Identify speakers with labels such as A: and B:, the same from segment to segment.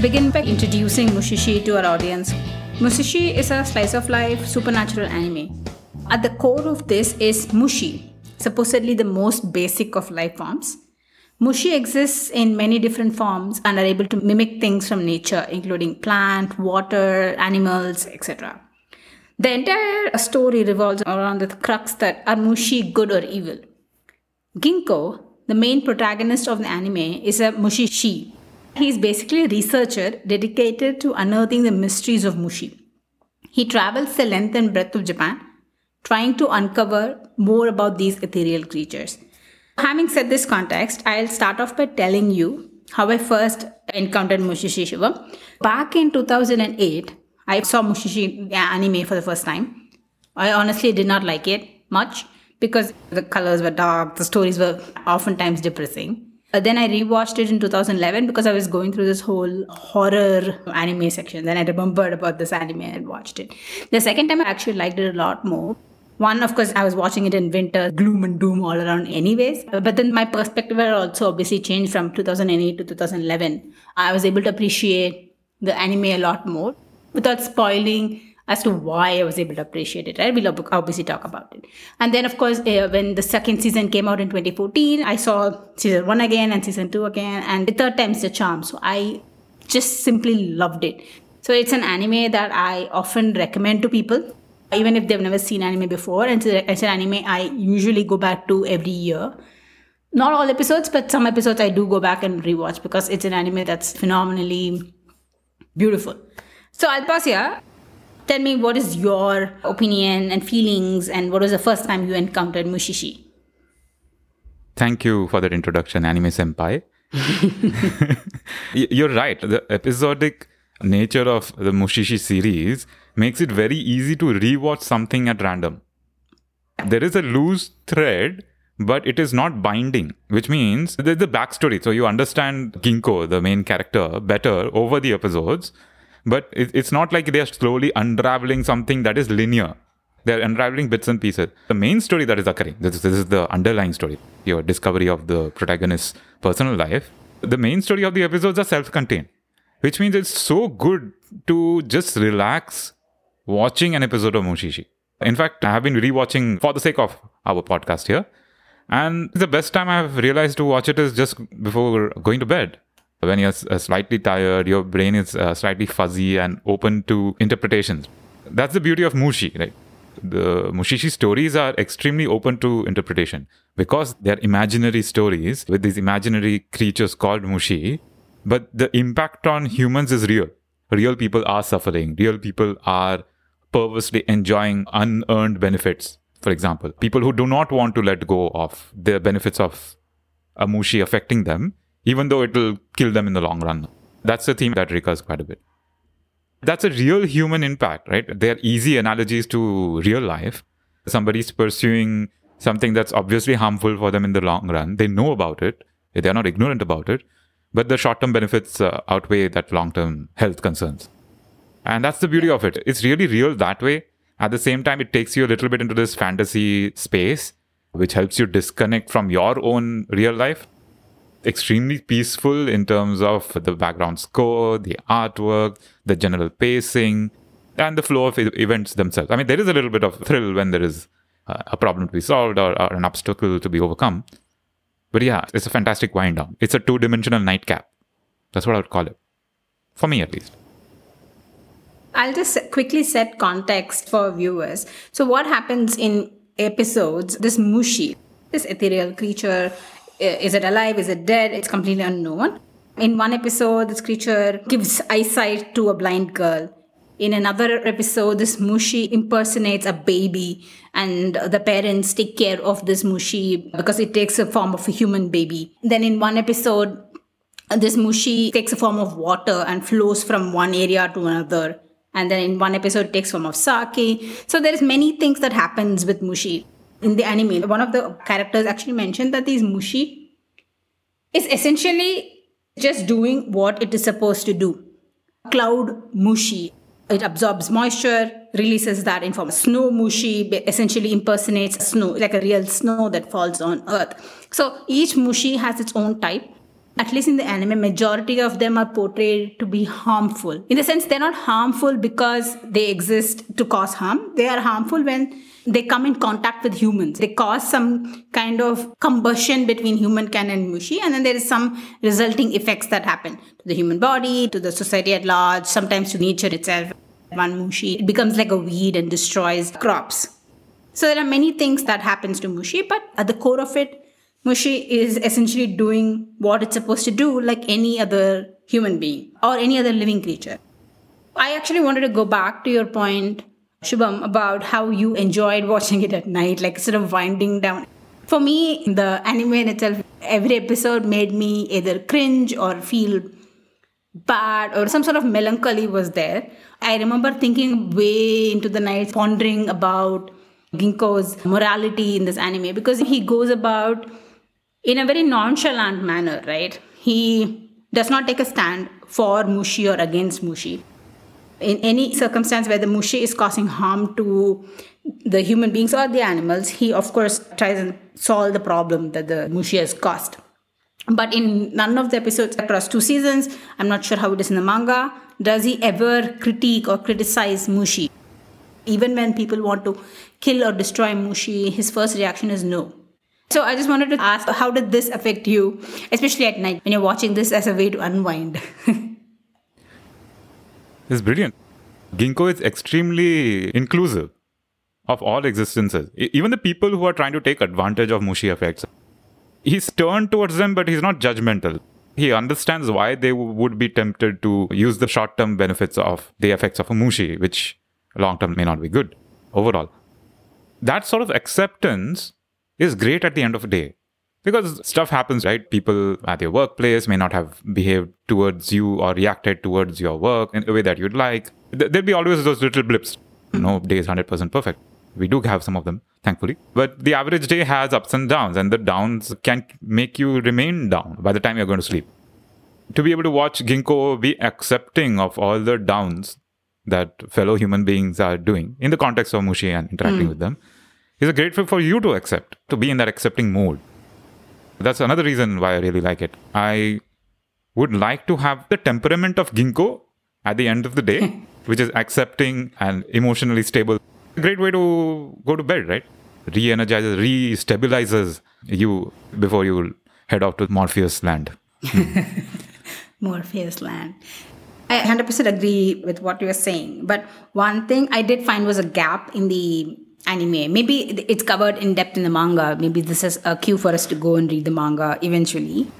A: begin by introducing Mushishi to our audience. Mushishi is a slice of life supernatural anime. At the core of this is Mushi, supposedly the most basic of life forms. Mushi exists in many different forms and are able to mimic things from nature, including plant, water, animals, etc. The entire story revolves around the crux that are Mushi good or evil? Ginko, the main protagonist of the anime, is a Mushishi. He is basically a researcher dedicated to unearthing the mysteries of Mushi. He travels the length and breadth of Japan, trying to uncover more about these ethereal creatures. Having said this context, I'll start off by telling you how I first encountered Mushishi Shiva. Back in 2008, I saw Mushishi anime for the first time. I honestly did not like it much because the colors were dark, the stories were oftentimes depressing. Uh, then I rewatched it in 2011 because I was going through this whole horror anime section. Then I remembered about this anime and watched it. The second time I actually liked it a lot more. One, of course, I was watching it in winter, gloom and doom all around, anyways. But then my perspective also obviously changed from 2008 to 2011. I was able to appreciate the anime a lot more without spoiling as to why I was able to appreciate it. Right? We'll obviously talk about it. And then, of course, uh, when the second season came out in 2014, I saw season one again and season two again, and the third time's the charm. So I just simply loved it. So it's an anime that I often recommend to people, even if they've never seen anime before. And it's an anime I usually go back to every year. Not all episodes, but some episodes I do go back and rewatch because it's an anime that's phenomenally beautiful. So I'll pause here tell me what is your opinion and feelings and what was the first time you encountered Mushishi?
B: Thank you for that introduction, Anime Senpai. You're right. The episodic nature of the Mushishi series makes it very easy to rewatch something at random. There is a loose thread, but it is not binding, which means there's the backstory. So you understand Ginko, the main character, better over the episodes but it, it's not like they are slowly unraveling something that is linear. They're unraveling bits and pieces. The main story that is occurring, this, this is the underlying story, your discovery of the protagonist's personal life. The main story of the episodes are self contained, which means it's so good to just relax watching an episode of Mushishi. In fact, I have been rewatching for the sake of our podcast here. And the best time I've realized to watch it is just before going to bed when you're uh, slightly tired, your brain is uh, slightly fuzzy and open to interpretations. That's the beauty of Mushi, right? The Mushishi stories are extremely open to interpretation because they're imaginary stories with these imaginary creatures called Mushi. But the impact on humans is real. Real people are suffering. Real people are purposely enjoying unearned benefits. For example, people who do not want to let go of the benefits of a Mushi affecting them even though it will kill them in the long run. That's a theme that recurs quite a bit. That's a real human impact, right? They're easy analogies to real life. Somebody's pursuing something that's obviously harmful for them in the long run. They know about it, they're not ignorant about it, but the short term benefits uh, outweigh that long term health concerns. And that's the beauty of it. It's really real that way. At the same time, it takes you a little bit into this fantasy space, which helps you disconnect from your own real life extremely peaceful in terms of the background score, the artwork, the general pacing, and the flow of events themselves. I mean, there is a little bit of thrill when there is uh, a problem to be solved or, or an obstacle to be overcome. But yeah, it's a fantastic wind down. It's a two dimensional nightcap. That's what I would call it. For me, at least.
A: I'll just quickly set context for viewers. So, what happens in episodes, this Mushi, this ethereal creature is it alive? Is it dead? It's completely unknown. In one episode, this creature gives eyesight to a blind girl. In another episode, this Mushi impersonates a baby, and the parents take care of this Mushi because it takes a form of a human baby. Then, in one episode, this Mushi takes a form of water and flows from one area to another. And then in one episode, takes form of sake. So there's many things that happens with Mushi in the anime, one of the characters actually mentioned that these mushi is essentially just doing what it is supposed to do. Cloud mushi. It absorbs moisture, releases that in form. of Snow mushi essentially impersonates snow, like a real snow that falls on earth. So each mushi has its own type. At least in the anime, majority of them are portrayed to be harmful. In the sense, they're not harmful because they exist to cause harm. They are harmful when they come in contact with humans. They cause some kind of combustion between human humankind and mushi, and then there is some resulting effects that happen to the human body, to the society at large, sometimes to nature itself. One mushi, it becomes like a weed and destroys crops. So there are many things that happens to mushi, but at the core of it, mushi is essentially doing what it's supposed to do, like any other human being or any other living creature. I actually wanted to go back to your point Shubham, about how you enjoyed watching it at night, like sort of winding down. For me, the anime in itself, every episode made me either cringe or feel bad or some sort of melancholy was there. I remember thinking way into the night, pondering about Ginko's morality in this anime because he goes about in a very nonchalant manner, right? He does not take a stand for Mushi or against Mushi in any circumstance where the mushi is causing harm to the human beings or the animals, he of course tries and solve the problem that the mushi has caused. But in none of the episodes across two seasons, I'm not sure how it is in the manga, does he ever critique or criticize Mushi? Even when people want to kill or destroy Mushi, his first reaction is no. So I just wanted to ask, how did this affect you, especially at night when you're watching this as a way to unwind?
B: it's brilliant. Ginko is extremely inclusive of all existences, even the people who are trying to take advantage of Mushi effects. He's turned towards them, but he's not judgmental. He understands why they would be tempted to use the short term benefits of the effects of a Mushi, which long term may not be good overall. That sort of acceptance is great at the end of the day. Because stuff happens right? People at your workplace may not have behaved towards you or reacted towards your work in a way that you'd like. There'll be always those little blips. No day is 100% perfect. We do have some of them thankfully. But the average day has ups and downs and the downs can make you remain down by the time you're going to sleep. To be able to watch ginko be accepting of all the downs that fellow human beings are doing in the context of mushi and interacting mm. with them is a great way for you to accept to be in that accepting mode that's another reason why I really like it. I would like to have the temperament of ginko at the end of the day, which is accepting and emotionally stable. A great way to go to bed, right? Re energizes, re stabilizes you before you head off to Morpheus land.
A: Morpheus land. I 100% agree with what you were saying. But one thing I did find was a gap in the anime. Maybe it's covered in depth in the manga. Maybe this is a cue for us to go and read the manga eventually.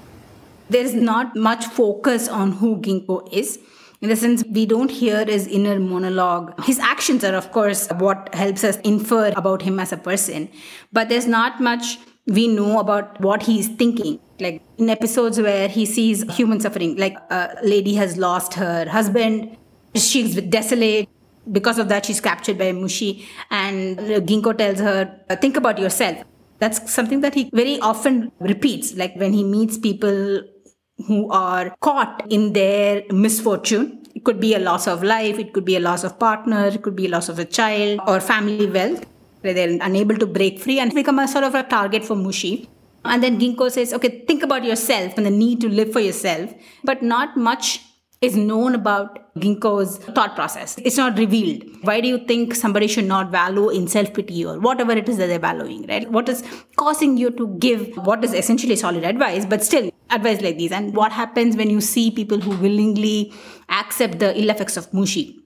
A: There's not much focus on who Ginko is. In the sense, we don't hear his inner monologue. His actions are, of course, what helps us infer about him as a person. But there's not much we know about what he's thinking. Like in episodes where he sees human suffering, like a lady has lost her husband, she's desolate, because of that, she's captured by Mushi. And Ginko tells her, Think about yourself. That's something that he very often repeats. Like when he meets people who are caught in their misfortune, it could be a loss of life, it could be a loss of partner, it could be a loss of a child or family wealth, where they're unable to break free and become a sort of a target for Mushi. And then Ginko says, okay, think about yourself and the need to live for yourself, but not much is known about Ginko's thought process. It's not revealed. Why do you think somebody should not value in self pity or whatever it is that they're valuing, right? What is causing you to give what is essentially solid advice, but still advice like these? And what happens when you see people who willingly accept the ill effects of Mushi,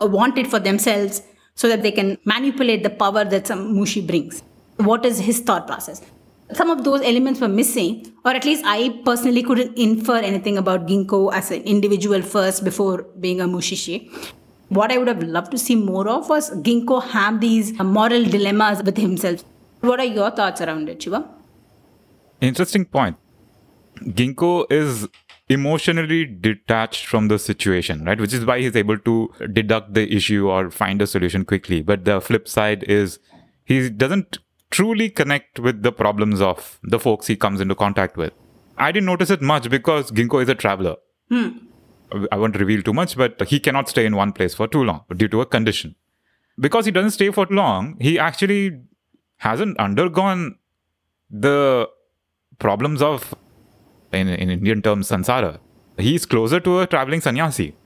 A: or want it for themselves so that they can manipulate the power that some Mushi brings? What is his thought process? Some of those elements were missing, or at least I personally couldn't infer anything about Ginko as an individual first before being a Mushishi. What I would have loved to see more of was Ginko have these moral dilemmas with himself. What are your thoughts around it, Shiva?
B: Interesting point. Ginko is emotionally detached from the situation, right? Which is why he's able to deduct the issue or find a solution quickly. But the flip side is he doesn't truly connect with the problems of the folks he comes into contact with. I didn't notice it much because Ginko is a traveler. Hmm. I won't reveal too much, but he cannot stay in one place for too long due to a condition. Because he doesn't stay for long, he actually hasn't undergone the problems of in, in Indian terms, sansara. He's closer to a traveling sannyasi.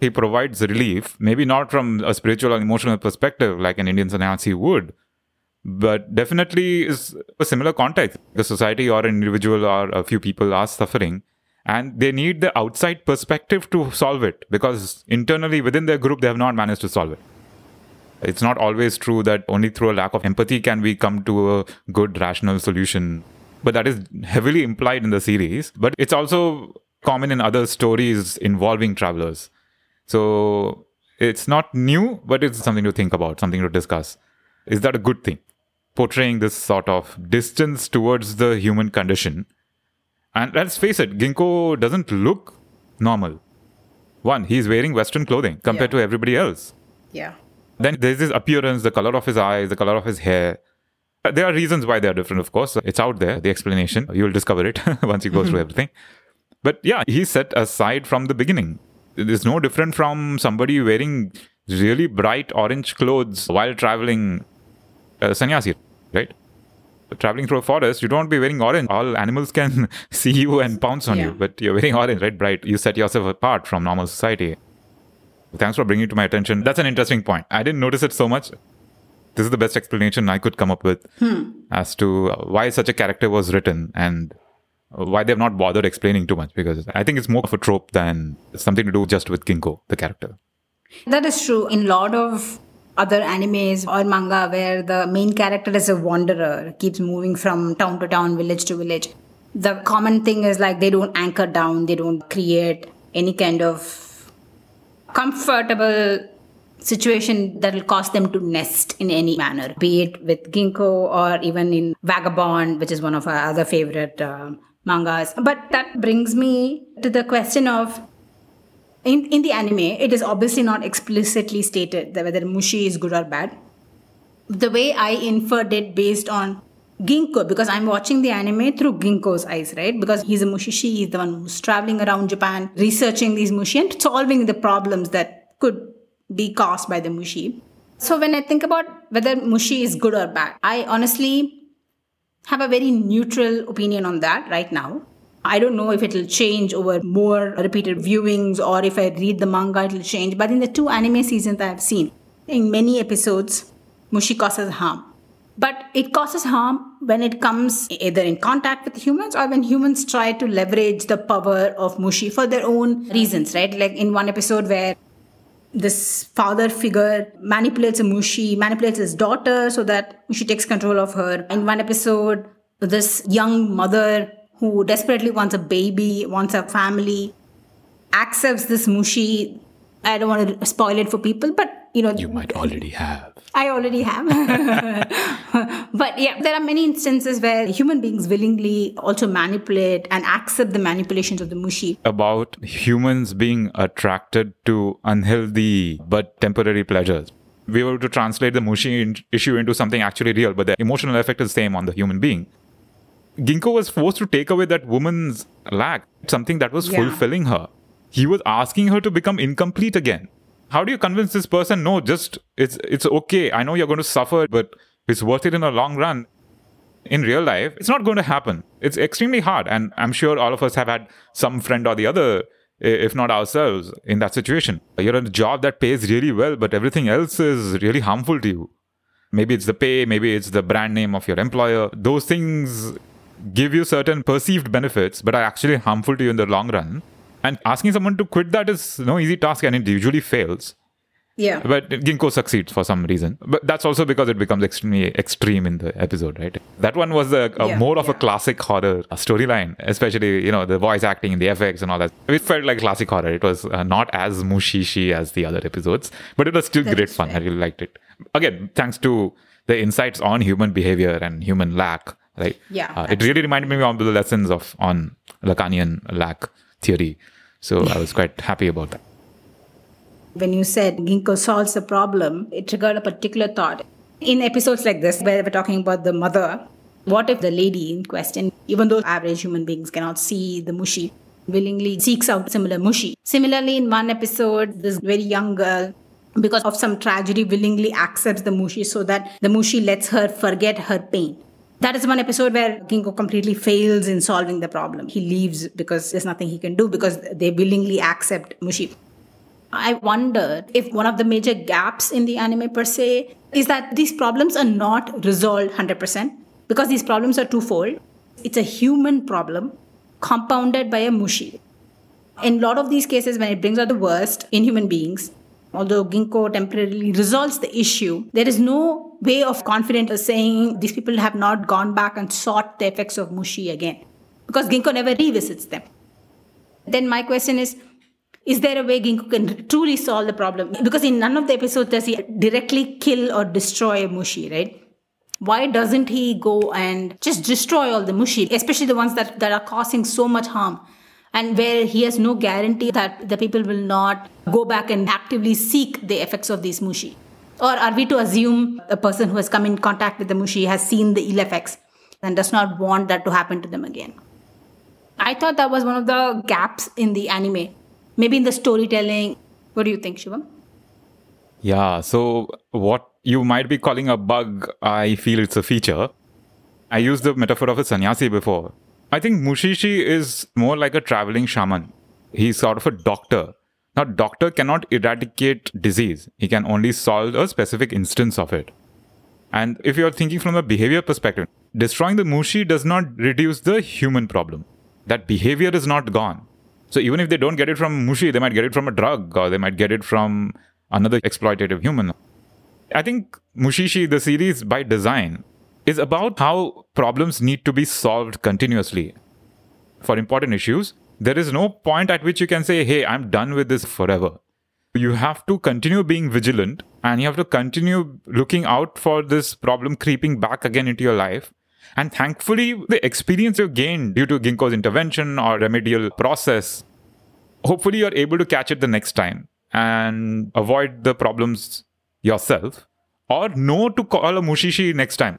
B: He provides relief, maybe not from a spiritual or emotional perspective like an Indian sannyasi would, but definitely is a similar context. The society or an individual or a few people are suffering and they need the outside perspective to solve it because internally within their group they have not managed to solve it. It's not always true that only through a lack of empathy can we come to a good rational solution. But that is heavily implied in the series. But it's also common in other stories involving travelers. So it's not new, but it's something to think about, something to discuss. Is that a good thing? Portraying this sort of distance towards the human condition. And let's face it, Ginko doesn't look normal. One, he's wearing Western clothing compared
A: Yeah.
B: to everybody else.
A: Yeah.
B: Then there's his appearance, the color of his eyes, the color of his hair. Uh, There are reasons why they are different, of course. It's out there, the explanation. You'll discover it once you go through everything. But yeah, he's set aside from the beginning. It is no different from somebody wearing really bright orange clothes while traveling uh, sannyasi, right? Traveling through a forest, you don't want to be wearing orange. All animals can see you and pounce on
A: Yeah.
B: you, but you're wearing orange, right? Bright. You set yourself apart from normal society. Thanks for bringing it to my attention. That's an interesting point. I didn't notice it so much. This is the best explanation I could come up with hmm. as to why such a character was written and why they've not bothered explaining too much because I think it's more of a trope than something to do just with Ginko, the character.
A: That is true. In a lot of other animes or manga where the main character is a wanderer, keeps moving from town to town, village to village. The common thing is like they don't anchor down, they don't create any kind of comfortable situation that will cause them to nest in any manner, be it with Ginko or even in Vagabond, which is one of our other favorite uh, mangas. But that brings me to the question of in, in the anime, it is obviously not explicitly stated that whether Mushi is good or bad. The way I inferred it based on Ginko, because I'm watching the anime through Ginko's eyes, right? Because he's a Mushishi, he's the one who's traveling around Japan, researching these Mushi and solving the problems that could be caused by the Mushi. So when I think about whether Mushi is good or bad, I honestly have a very neutral opinion on that right now. I don't know if it'll change over more repeated viewings or if I read the manga, it'll change. But in the two anime seasons I've seen, in many episodes, Mushi causes harm. But it causes harm when it comes either in contact with humans or when humans try to leverage the power of Mushi for their own reasons, right? Like in one episode where this father figure manipulates a Mushi, manipulates his daughter so that Mushi takes control of her. In one episode, this young mother who desperately wants a baby, wants a family, accepts this Mushi. I don't want to spoil it for people, but you know, you
B: might already have.
A: I already have. but yeah, there are many instances where human beings willingly also manipulate and accept the manipulations of the Mushi.
B: About humans being attracted to unhealthy but temporary pleasures. We were to translate the Mushi in- issue into something actually real, but the emotional effect is the same on the human being. Ginko was forced to take away that woman's lack, something that was
A: Yeah.
B: fulfilling her. He was asking her to become incomplete again. How do you convince this person? No, just it's it's okay. I know you're going to suffer, but it's worth it in the long run. In real life, it's not going to happen. It's extremely hard, and I'm sure all of us have had some friend or the other, if not ourselves, in that situation. You're in a job that pays really well, but everything else is really harmful to you. Maybe it's the pay, maybe it's the brand name of your employer. Those things give you certain perceived benefits, but are actually harmful to you in the long run. And asking someone to quit that is no easy task and it usually fails.
A: Yeah.
B: But Ginko succeeds for some reason. But that's also because it becomes extremely extreme in the episode, right? That one was a, a
A: Yeah,
B: more of a classic horror storyline, especially, you know, the voice acting, and the effects and all that. It felt like classic horror. It was uh, not as mushishi as the other episodes, but it was still
A: That
B: great fun. I really liked it. Again, thanks to the insights on human behavior and human lack, right?
A: Yeah,
B: Uh, it really reminded me of the lessons of on Lacanian lack theory. So I was quite happy about that.
A: When you said Ginko solves the problem, it triggered a particular thought. In episodes like this, where we're talking about the mother, what if the lady in question, even though average human beings cannot see the mushi, willingly seeks out similar mushi? Similarly, in one episode, this very young girl, because of some tragedy, willingly accepts the mushi so that the mushi lets her forget her pain. That is one episode where Ginko completely fails in solving the problem. He leaves because there's nothing he can do because they willingly accept Mushi. I wonder if one of the major gaps in the anime per se is that these problems are not resolved 100% because these problems are twofold. It's a human problem compounded by a mushi. In a lot of these cases, when it brings out the worst in human beings, although Ginko temporarily resolves the issue, there is no way of confidently saying these people have not gone back and sought the effects of mushi again because Ginko never revisits them. Then my question is, is there a way Ginko can truly solve the problem? Because in none of the episodes does he directly kill or destroy Mushi, right? Why doesn't he go and just destroy all the Mushi, especially the ones that, that are causing so much harm? And where he has no guarantee that the people will not go back and actively seek the effects of these Mushi. Or are we to assume a person who has come in contact with the Mushi has seen the ill effects and does not want that to happen to them again? I thought that was one of the gaps in the anime maybe in the storytelling. What do you think, Shivam?
B: Yeah, so what you might be calling a bug, I feel it's a feature. I used the metaphor of a sannyasi before. I think Mushishi is more like a traveling shaman. He's sort of a doctor. Now, doctor cannot eradicate disease. He can only solve a specific instance of it. And if you're thinking from a behavior perspective, destroying the mushi does not reduce the human problem. That behavior is not gone. So even if they don't get it from Mushi, they might get it from a drug or they might get it from another exploitative human. I think Mushishi, the series by design, is about how problems need to be solved continuously. For important issues, there is no point at which you can say, hey, I'm done with this forever. You have to continue being vigilant and you have to continue looking out for this problem creeping back again into your life and thankfully, the experience you've gained due to Ginko's intervention or remedial process, hopefully you're able to catch it the next time and avoid the problems yourself or know to call a mushishi next time.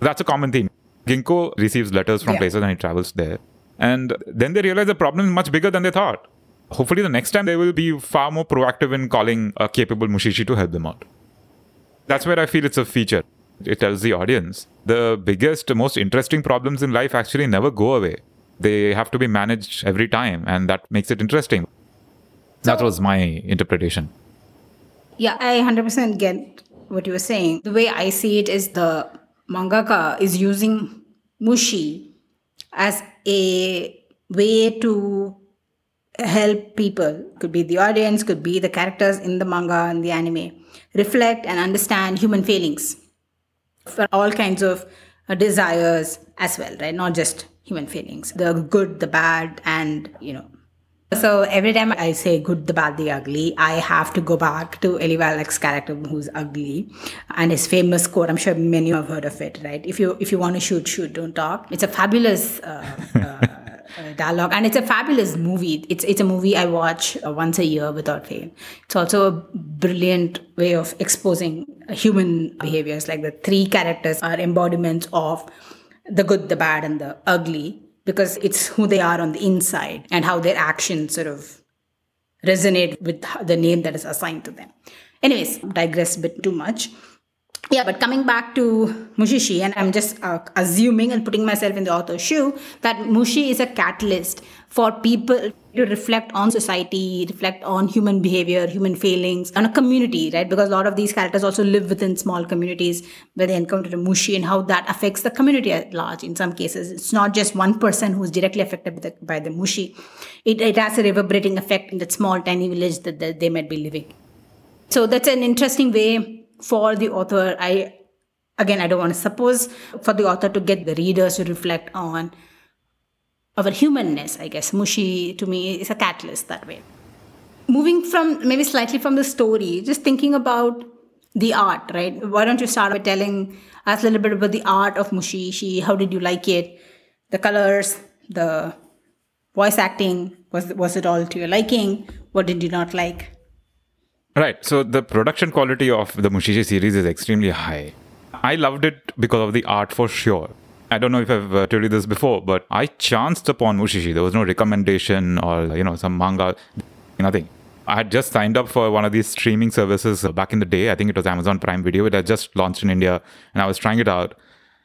B: That's a common theme. Ginko receives letters from yeah. places and he travels there. And then they realize the problem is much bigger than they thought. Hopefully, the next time they will be far more proactive in calling a capable mushishi to help them out. That's where I feel it's a feature it tells the audience the biggest, most interesting problems in life actually never go away. They have to be managed every time, and that makes it interesting. So, that was my interpretation.
A: Yeah, I 100% get what you were saying. The way I see it is the mangaka is using Mushi as a way to help people could be the audience could be the characters in the manga and the anime reflect and understand human feelings for all kinds of uh, desires as well, right? Not just human feelings, the good, the bad, and you know. So every time I say good, the bad, the ugly, I have to go back to Eli Wallach's character who's ugly and his famous quote. I'm sure many of you have heard of it, right? If you if you want to shoot, shoot, don't talk. It's a fabulous uh, uh, uh, dialogue, and it's a fabulous movie. It's it's a movie I watch uh, once a year without fail. It's also a brilliant way of exposing human behaviors. Like the three characters are embodiments of the good, the bad, and the ugly because it's who they are on the inside and how their actions sort of resonate with the name that is assigned to them. Anyways, digress a bit too much. Yeah, but coming back to Mushishi, and I'm just uh, assuming and putting myself in the author's shoe that Mushi is a catalyst for people to reflect on society, reflect on human behavior, human feelings, on a community, right? Because a lot of these characters also live within small communities where they encounter a Mushi and how that affects the community at large. In some cases, it's not just one person who's directly affected by the, by the Mushi, it, it has a reverberating effect in that small, tiny village that, that they might be living. So that's an interesting way for the author i again i don't want to suppose for the author to get the readers to reflect on our humanness i guess. Mushi to me is a catalyst that way. Moving from maybe slightly from the story just thinking about the art right? Why don't you start by telling us a little bit about the art of mushishi how did you like it? The colors the voice acting was was it all to your liking? What did you not like
B: Right. So the production quality of the Mushishi series is extremely high. I loved it because of the art for sure. I don't know if I've uh, told you this before, but I chanced upon Mushishi. There was no recommendation or, you know, some manga, nothing. I had just signed up for one of these streaming services back in the day. I think it was Amazon Prime Video. It had just launched in India and I was trying it out.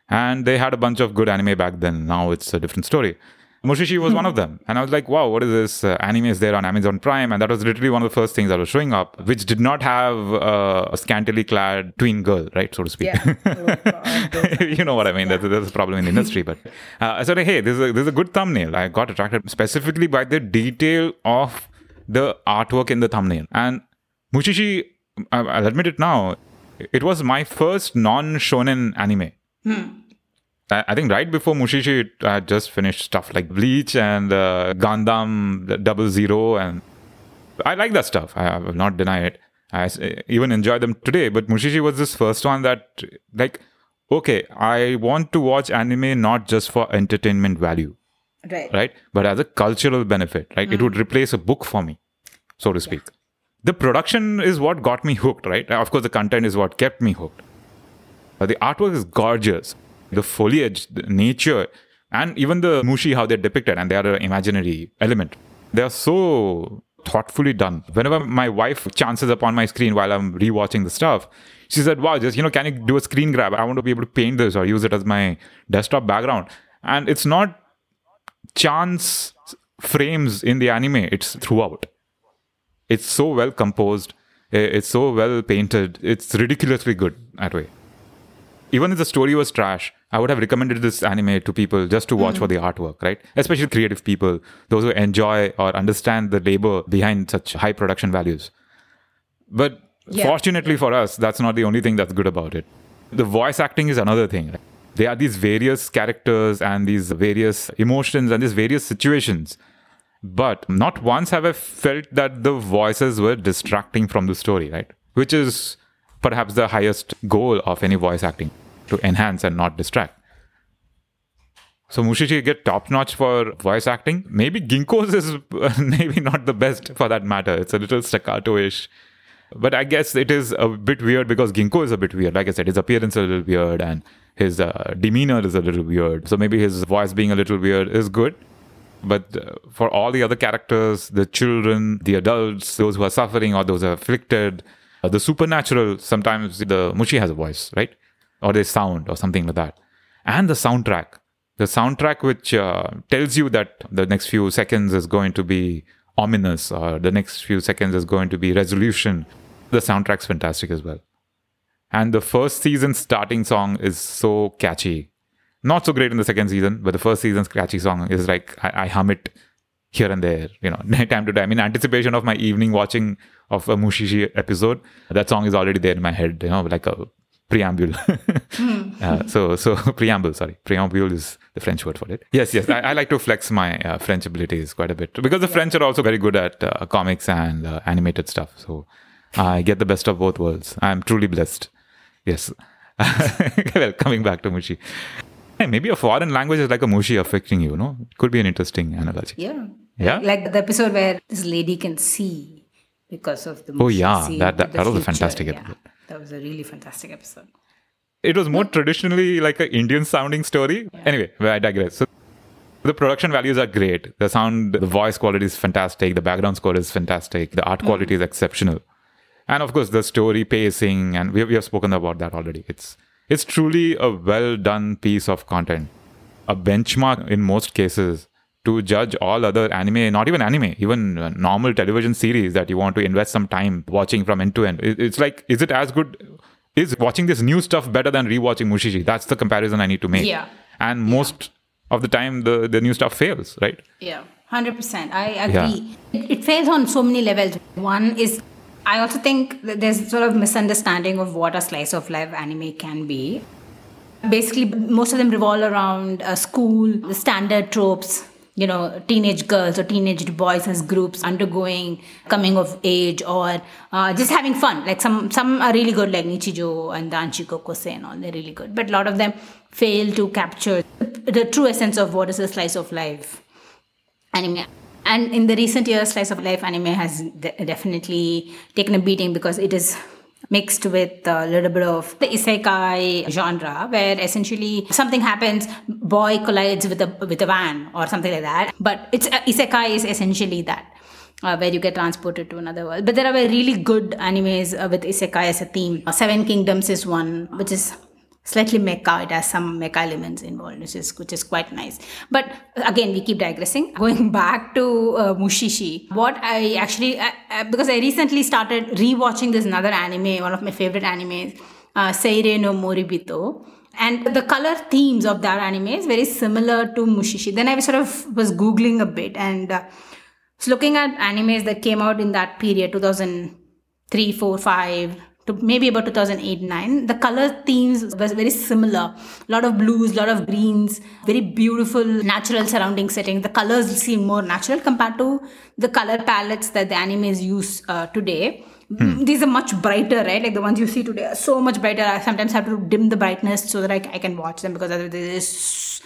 B: And they had a bunch of good anime back then. Now it's a different story. Mushishi was one of them. And I was like, wow, what is this? Uh, anime is there on Amazon Prime. And that was literally one of the first things that was showing up, which did not have uh, a scantily clad tween girl, right? So to speak.
A: Yeah.
B: you know what I mean? That's, that's a problem in the industry. But uh, I said, hey, this is, a, this is a good thumbnail. I got attracted specifically by the detail of the artwork in the thumbnail. And Mushishi, I- I'll admit it now, it was my first non shonen anime. I I think right before Mushishi, I had just finished stuff like Bleach and uh, Gundam Double Zero, and I like that stuff. I, will not deny it. I even enjoy them today. But Mushishi was this first one that, like, okay, I want to watch anime not just for entertainment value,
A: Right.
B: right? But as a cultural benefit, right? It would replace a book for me, so to speak. The production is what got me hooked, right? Of course, the content is what kept me hooked. But the artwork is gorgeous. The foliage, the nature, and even the mushi, how they're depicted, and they are an imaginary element. They are so thoughtfully done. Whenever my wife chances upon my screen while I'm rewatching the stuff, she said, Wow, just, you know, can you do a screen grab? I want to be able to paint this or use it as my desktop background. And it's not chance frames in the anime, it's throughout. It's so well composed, eh, it's so well painted, it's ridiculously good that way. Even if the story was trash, I would have recommended this anime to people just to watch hmm. for the artwork, right? Especially creative people, those who enjoy or understand the labor behind such high production values. But
A: Yeah.
B: fortunately for us, that's not the only thing that's good about it. The voice acting is another thing. Right? There are these various characters and these various emotions and these various situations. But not once have I felt that the voices were distracting from the story, right? Which is perhaps the highest goal of any voice acting to enhance and not distract. So Mushishi get top notch for voice acting. Maybe Ginko's is maybe not the best for that matter. It's a little staccato-ish. But I guess it is a bit weird because Ginko is a bit weird. Like I said, his appearance is a little weird and his uh, demeanor is a little weird. So maybe his voice being a little weird is good. But uh, for all the other characters, the children, the adults, those who are suffering or those who are afflicted, uh, the supernatural, sometimes the Mushi has a voice, right? Or they sound or something like that. And the soundtrack. The soundtrack which uh, tells you that the next few seconds is going to be ominous or the next few seconds is going to be resolution. The soundtrack's fantastic as well. And the first season starting song is so catchy. Not so great in the second season, but the first season's catchy song is like I, I hum it here and there, you know, time to time in anticipation of my evening watching of a Mushishi episode. That song is already there in my head, you know, like a preamble. uh, so, so preamble, sorry, preamble is the French word for it. Yes, yes, I, I like to flex my uh, French abilities quite a bit because the French are also very good at uh, comics and uh, animated stuff. So I get the best of both worlds. I'm truly blessed. Yes. well, coming back to Mushi. Hey, maybe a foreign language is like a Mushi affecting you, no? It could be an interesting analogy.
A: Yeah.
B: Yeah?
A: Like the episode where this lady can see because of the
B: Oh, yeah.
A: scene
B: That- that- that was a
A: future.
B: fantastic
A: Yeah.
B: episode.
A: That was a really fantastic episode.
B: It was more traditionally like an Indian sounding story. Anyway, well, I digress. So the production values are great. The sound, the voice quality is fantastic. The background score is fantastic. The art mm. quality is exceptional. And of course, the story pacing, and we, we have spoken about that already. It's it's truly a well done piece of content, a benchmark in most cases to judge all other anime, not even anime, even uh, normal television series that you want to invest some time watching from end to end. It's like, is it as good? Is watching this new stuff better than rewatching Mushishi? That's the comparison I need to make.
A: Yeah.
B: And most of the time, the, the new stuff fails, right?
A: Yeah, 100%. I agree. It, it fails on so many levels. One is, I also think that there's sort of misunderstanding of what a slice of life anime can be. Basically, most of them revolve around a school, the standard tropes, you know, teenage girls or teenage boys as groups undergoing coming of age or uh, just having fun. Like some, some are really good, like Nichijou and Danshi Koukousei and all, they're really good. But a lot of them fail to capture the true essence of what is a slice of life anime. And in the recent years, slice of life anime has de- definitely taken a beating because it is mixed with a little bit of the isekai genre, where essentially something happens, boy collides with a with a van or something like that. But it's uh, isekai is essentially that. Uh, where you get transported to another world. But there are really good animes uh, with isekai as a theme. Seven Kingdoms is one, which is slightly mecha. It has some mecha elements involved, which is which is quite nice. But again, we keep digressing. Going back to uh, Mushishi, what I actually uh, uh, because I recently started rewatching this another anime, one of my favorite animes, uh, Seirei no Moribito. And the color themes of that anime is very similar to Mushishi. Then I sort of was googling a bit and uh, was looking at animes that came out in that period, 2003, 4, 5, to maybe about 2008 9 the color themes was very similar. A lot of blues a lot of greens very beautiful natural surrounding setting. The colors seem more natural compared to the color palettes that the animes use uh, today. Hmm. these are much brighter right? Like the ones you see today are so much brighter. I sometimes have to dim the brightness so that i, I can watch them because otherwise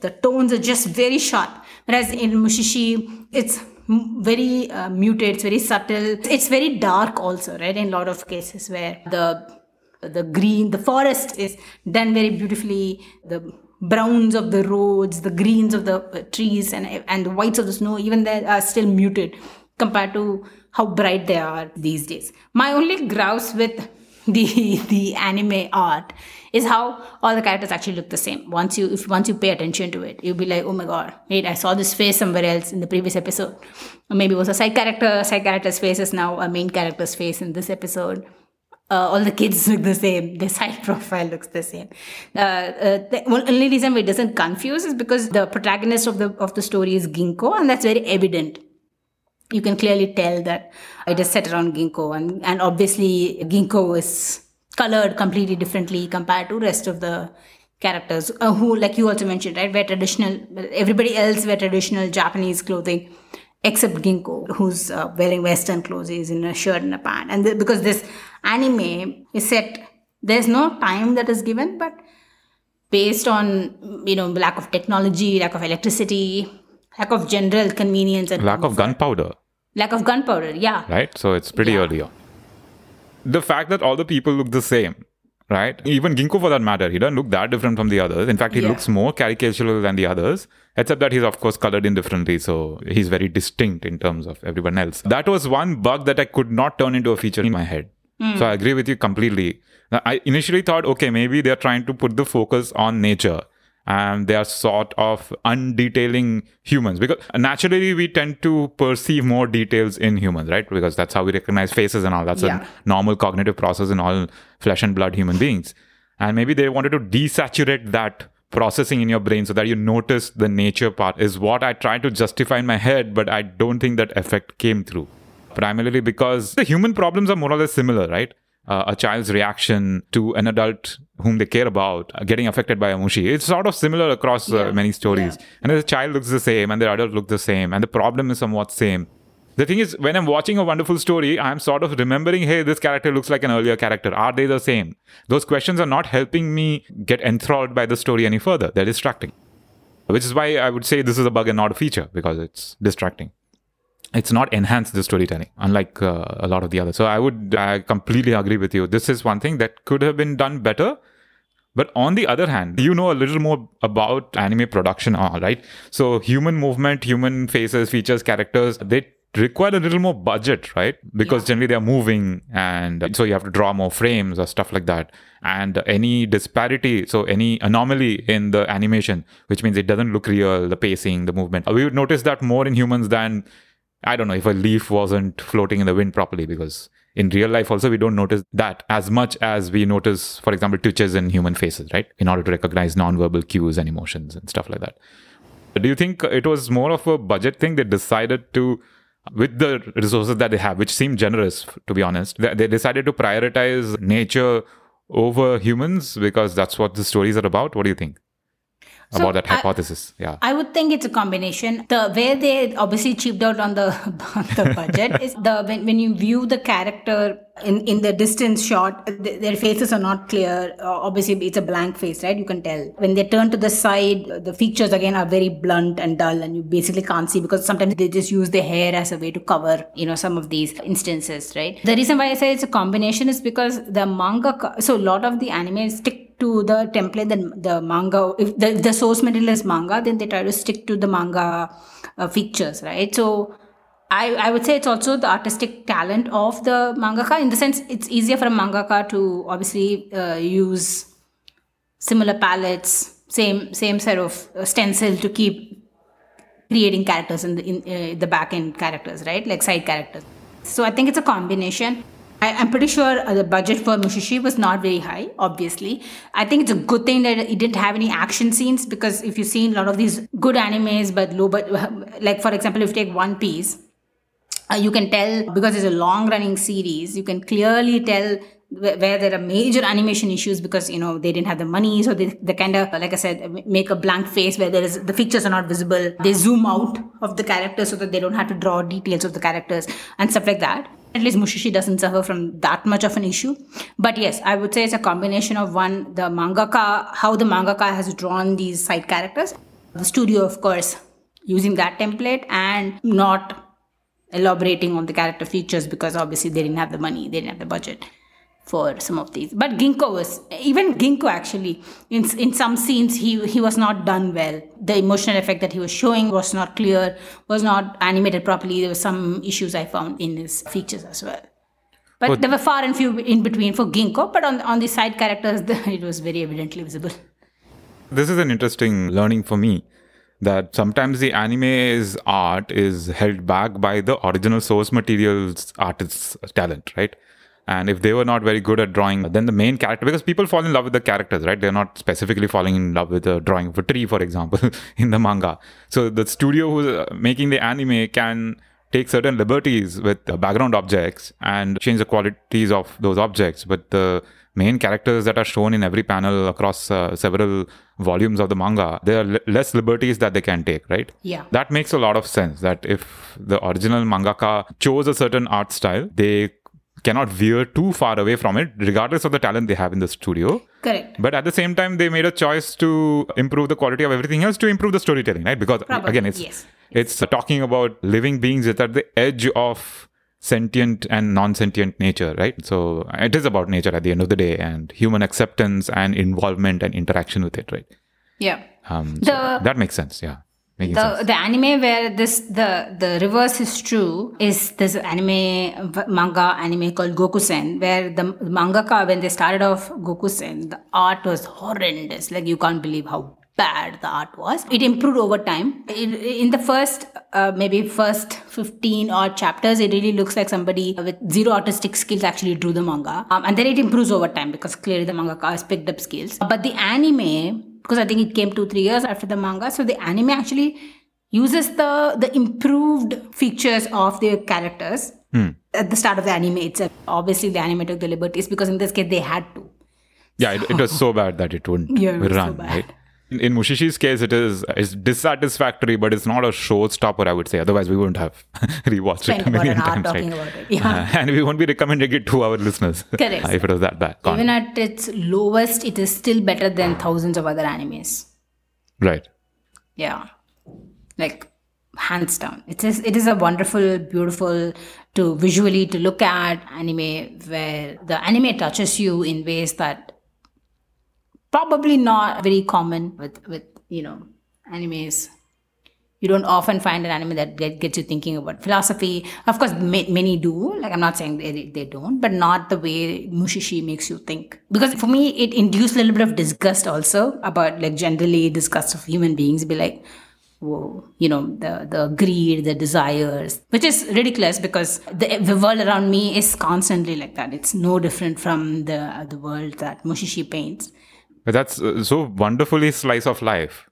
A: the tones are just very sharp. Whereas in mushishi it's very uh, muted it's very subtle. It's very dark also right in a lot of cases where the the green the forest is done very beautifully. The browns of the roads the greens of the uh, trees and and the whites of the snow even they are still muted compared to how bright they are these days. My only grouse with the the anime art is how all the characters actually look the same. Once you if once you pay attention to it, you'll be like, oh my god, wait, I saw this face somewhere else in the previous episode. Or maybe it was a side character, side character's face is now a main character's face in this episode. Uh, all the kids look the same. The side profile looks the same. Uh, uh, the only reason it doesn't confuse is because the protagonist of the of the story is Ginko, and that's very evident you can clearly tell that it is set around ginko and, and obviously ginko is colored completely differently compared to rest of the characters uh, who like you also mentioned right wear traditional everybody else wear traditional japanese clothing except ginko who's uh, wearing western clothes is in a shirt and a pant. And th- because this anime is set there's no time that is given but based on you know lack of technology lack of electricity lack of general convenience and
B: lack of gunpowder.
A: Lack of gunpowder yeah.
B: Right? So it's pretty yeah. early on. The fact that all the people look the same right? Even ginko for that matter he doesn't look that different from the others. In fact he yeah. looks more caricatural than the others except that he's of course colored in differently so he's very distinct in terms of everyone else. That was one bug that i could not turn into a feature in my head. Mm. so i agree with you completely. I initially thought okay maybe they're trying to put the focus on nature and they are sort of undetailing humans. Because naturally we tend to perceive more details in humans right? Because that's how we recognize faces and all. That's yeah. a normal cognitive process in all flesh and blood human beings. And maybe they wanted to desaturate that processing in your brain so that you notice the nature part is what i try to justify in my head but i don't think that effect came through. Primarily because the human problems are more or less similar right? Uh, a child's reaction to an adult whom they care about uh, getting affected by a mushi. It's sort of similar across uh, many stories. Yeah. And the child looks the same and the adult looks the same and the problem is somewhat same. The thing is, when I'm watching a wonderful story, I'm sort of remembering, hey, this character looks like an earlier character. Are they the same? Those questions are not helping me get enthralled by the story any further. They're distracting. Which is why I would say this is a bug and not a feature because it's distracting it's not enhanced the storytelling unlike uh, a lot of the others so i would i completely agree with you this is one thing that could have been done better but on the other hand you know a little more about anime production all right? So human movement human faces features characters they require a little more budget right? Because yeah. generally they're moving and so you have to draw more frames or stuff like that. And any disparity so any anomaly in the animation which means it doesn't look real the pacing the movement. We would notice that more in humans than I don't know if a leaf wasn't floating in the wind properly because in real life also we don't notice that as much as we notice, for example, twitches in human faces, right? In order to recognize non-verbal cues and emotions and stuff like that. Do you think it was more of a budget thing? They decided to, with the resources that they have, which seem generous, to be honest, they decided to prioritize nature over humans because that's what the stories are about. What do you think? So about that hypothesis.
A: I,
B: yeah,
A: I would think it's a combination. The way they obviously cheaped out on the on the budget is the when, when you view the character in in the distance shot, their faces are not clear. Uh, obviously, it's a blank face, right? You can tell when they turn to the side, the features again are very blunt and dull, and you basically can't see because sometimes they just use the hair as a way to cover, you know, some of these instances, right? The reason why I say it's a combination is because the manga. So a lot of the anime stick to the template that the manga if the, the source material is manga then they try to stick to the manga uh, features right so I, I would say it's also the artistic talent of the mangaka in the sense it's easier for a mangaka to obviously uh, use similar palettes, same same set of uh, stencil to keep creating characters in the in uh, the back end characters, right? Like side characters. So I think it's a combination. I, am pretty sure uh, the budget for Mushishi was not very high, obviously. I think it's a good thing that it didn't have any action scenes because if you've seen a lot of these good animes but low, but like for example, if you take One Piece, uh, you can tell because it's a long running series, you can clearly tell where there are major animation issues because you know they didn't have the money. So they, they kind of like i said make a blank face where there is the features are not visible. They zoom out of the characters so that they don't have to draw details of the characters and stuff like that at least mushishi doesn't suffer from that much of an issue. But yes i would say it's a combination of one the mangaka how the mangaka has drawn these side characters. The studio of course using that template and not elaborating on the character features because obviously they didn't have the money they didn't have the budget for some of these. But Ginko was even Ginko actually in in some scenes he he was not done well. The emotional effect that he was showing was not clear, was not animated properly. There were some issues I found in his features as well. But, but there were far and few in between for Ginko. But on on the side characters, it was very evidently visible.
B: This is an interesting learning for me that sometimes the anime's art is held back by the original source material's artist's talent, right? And if they were not very good at drawing, then the main character, because people fall in love with the characters, right? They're not specifically falling in love with the drawing of a tree, for example, in the manga. So the studio who's uh, making the anime can take certain liberties with background objects and change the qualities of those objects. But the main characters that are shown in every panel across uh, several volumes of the manga, there are l- less liberties that they can take, right?
A: Yeah.
B: That makes a lot of sense that if the original mangaka chose a certain art style, they cannot veer too far away from it, regardless of the talent they have in the studio.
A: Correct.
B: But at the same time, they made a choice to improve the quality of everything else to improve the storytelling, right? Because
A: Probably,
B: again, it's
A: yes.
B: it's talking about living beings that are at the edge of sentient and non-sentient nature, right? So it is about nature at the end of the day and human acceptance and involvement and interaction with it, right?
A: Yeah.
B: Um, so
A: The-
B: that makes sense. Yeah. Making
A: the
B: sense.
A: the anime where this the the reverse is true is this anime manga anime called Gokusen where the mangaka when they started off Gokusen the art was horrendous. Like you can't believe how bad the art was. It improved over time. It, in the first uh, maybe first 15 odd chapters it really looks like somebody with zero artistic skills actually drew the manga. Um, and then it improves over time because clearly the mangaka has picked up skills. But the anime because I think it came two three years after the manga. So the anime actually uses the the improved features of the characters hmm. at the start of the anime itself. Obviously, the anime took the liberties because in this case they had to.
B: Yeah, it, it was so bad that it wouldn't
A: Yeah, it so
B: run,
A: bad.
B: right? In, in Mushishi's case, it is it's dissatisfactory, but it's not a showstopper, I would say. Otherwise, we wouldn't have rewatched
A: Spent
B: it a million times,
A: talking
B: right?
A: about it. Yeah.
B: Uh, and we won't be recommending it to our listeners
A: Correct.
B: if it was that bad.
A: Even at its lowest, it is still better than thousands of other animes.
B: right.
A: Yeah, like hands down. It is it is a wonderful, beautiful to visually to look at anime where the anime touches you in ways that probably not very common with with you know animes. You don't often find an anime that get, gets you thinking about philosophy. Of course, ma- many do. Like I'm not saying they, they don't, but not the way Mushishi makes you think. Because for me, it induced a little bit of disgust also about like generally disgust of human beings. Be like, whoa, you know, the the greed, the desires, which is ridiculous because the, the world around me is constantly like that. It's no different from the the world that Mushishi paints.
B: That's uh, so wonderfully slice of life.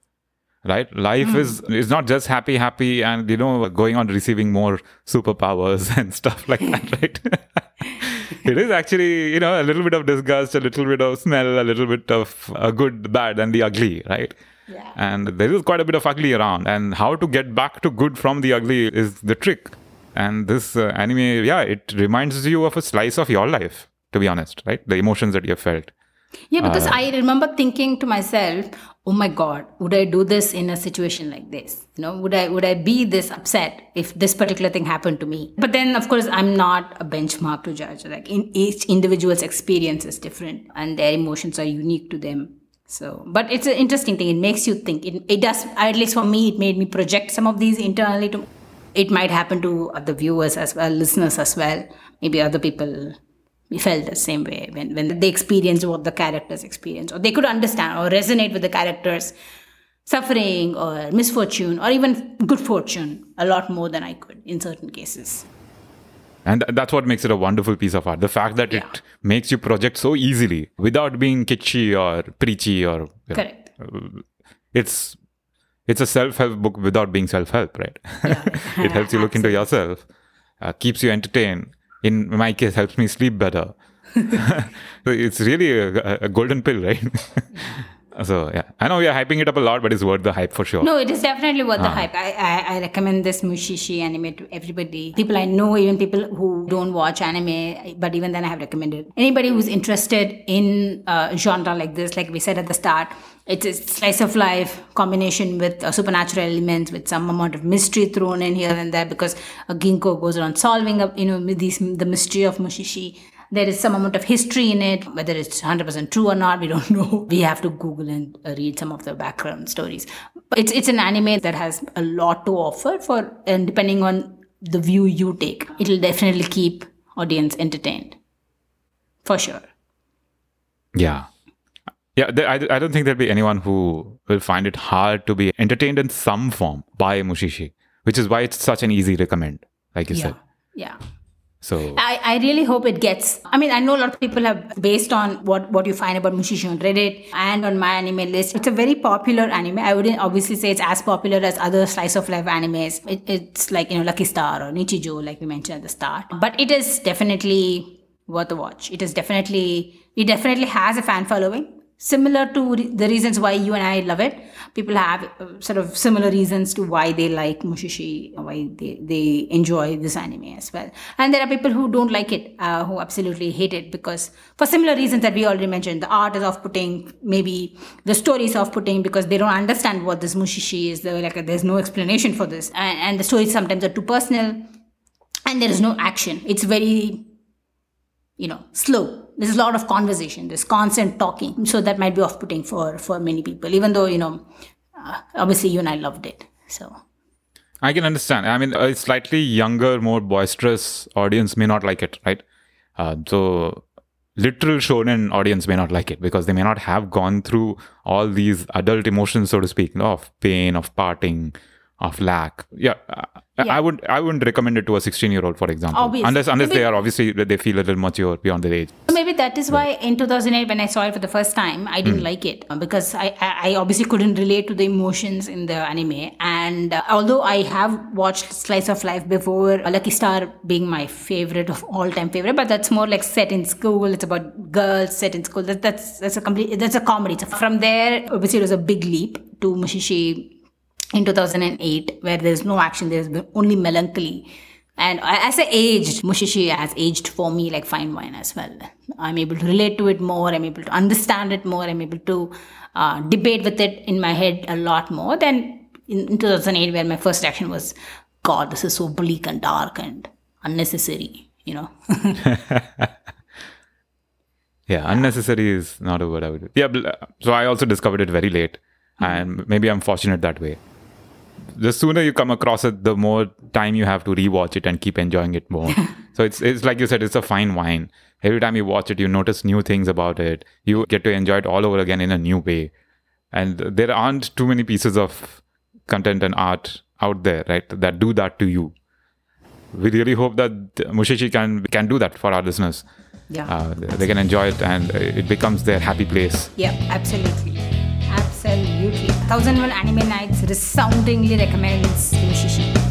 B: Right? Life is is not just happy, happy, and you know, going on receiving more superpowers and stuff like that, right? it is actually, you know, a little bit of disgust, a little bit of smell, a little bit of uh, good, bad, and the ugly, right?
A: Yeah.
B: And there is quite a bit of ugly around, and how to get back to good from the ugly is the trick. And this uh, anime, yeah, it reminds you of a slice of your life, to be honest, right? The emotions that you have felt.
A: Yeah, because
B: Uh,
A: I remember thinking to myself, "Oh my God, would I do this in a situation like this? You know, would I would I be this upset if this particular thing happened to me?" But then, of course, I'm not a benchmark to judge. Like, in each individual's experience is different, and their emotions are unique to them. So, but it's an interesting thing. It makes you think. It, it does. At least for me, it made me project some of these internally. To it might happen to other viewers as well, listeners as well, maybe other people felt the same way when, when they experienced what the characters experience, or they could understand or resonate with the characters' suffering or misfortune or even good fortune a lot more than I could in certain cases.
B: And that's what makes it a wonderful piece of art. The fact that
A: Yeah.
B: it makes you project so easily without being kitschy or preachy or you know,
A: Correct.
B: it's it's a self-help book without being self-help right it helps you look into yourself uh, keeps you entertained in my case helps me sleep better. So it's really a, a golden pill right so yeah i know we are hyping it up a lot but it's worth the hype for sure
A: No, it is definitely worth the hype. I, I, I recommend this Mushishi anime to everybody. People I know, even people who don't watch anime, but even then I have recommended. Anybody who's interested in a genre like this, like we said at the start, it's a slice of life combination with uh, supernatural elements, with some amount of mystery thrown in here and there, because a Ginko goes around solving up, you know, these the mystery of Mushishi. There is some amount of history in it, whether it's 100% true or not, we don't know. We have to Google and read some of the background stories. But it's, it's an anime that has a lot to offer for, and depending on the view you take, it'll definitely keep audience entertained. For sure.
B: yeah yeah I, I don't think there'll be anyone who will find it hard to be entertained in some form by mushishi which is why it's such an easy recommend like you
A: Yeah.
B: said
A: Yeah.
B: So
A: I, I really hope it gets. I mean, I know a lot of people have, based on what, what you find about Mushishi on Reddit and on MyAnimeList, it's a very popular anime. I wouldn't obviously say it's as popular as other slice of life animes. It, it's like, you know, Lucky Star or Nichijou, like we mentioned at the start. But it is definitely worth a watch. It is definitely, it definitely has a fan following. Similar to the reasons why you and I love it, people have uh, sort of similar reasons to why they like Mushishi, why they, they enjoy this anime as well. And there are people who don't like it, uh, who absolutely hate it because for similar reasons that we already mentioned, the art is off-putting, maybe the story is off-putting because they don't understand what this Mushishi is. They're like, there's no explanation for this, and, and the stories sometimes are too personal, and there is no action. It's very you know slow there's a lot of conversation there's constant talking so that might be off-putting for for many people even though you know uh, obviously you and i loved it so
B: I can understand. I mean, a slightly younger, more boisterous audience may not like it, right? Uh, so, literal shonen audience may not like it because they may not have gone through all these adult emotions, so to speak, of pain, of parting, of lack. Yeah, I- I would I wouldn't recommend it to a 16 year old, for example,
A: Obviously.
B: unless unless
A: Maybe-
B: they are obviously they feel a little mature beyond their age.
A: So maybe that is why in 2008 when i saw it for the first time i didn't like it. Because I, I I obviously couldn't relate to the emotions in the anime. And uh, although i have watched slice of life before uh, lucky star being my favorite of all time favorite but that's more like set in school. It's about girls set in school. That, that's that's a complete that's a comedy. So from there obviously it was a big leap to mushishi in 2008 where there's no action there's only melancholy and as I aged, Mushishi has aged for me like fine wine as well. I'm able to relate to it more. I'm able to understand it more. I'm able to uh, debate with it in my head a lot more than in, in 2008, where my first reaction was, God, this is so bleak and dark and unnecessary, you know?
B: Yeah, unnecessary is not a word I would. Yeah, so I also discovered it very late, and maybe I'm fortunate that way. The sooner you come across it, the more time you have to rewatch it and keep enjoying it more. so it's it's like you said, it's a fine wine. Every time you watch it, you notice new things about it. You get to enjoy it all over again in a new way. And there aren't too many pieces of content and art out there, right, that do that to you. We really hope that Mushishi can can do that for our listeners
A: Yeah.
B: uh, they can enjoy it and it becomes their happy place.
A: Yeah, absolutely. 1001 Anime Nights resoundingly recommends Mushishi.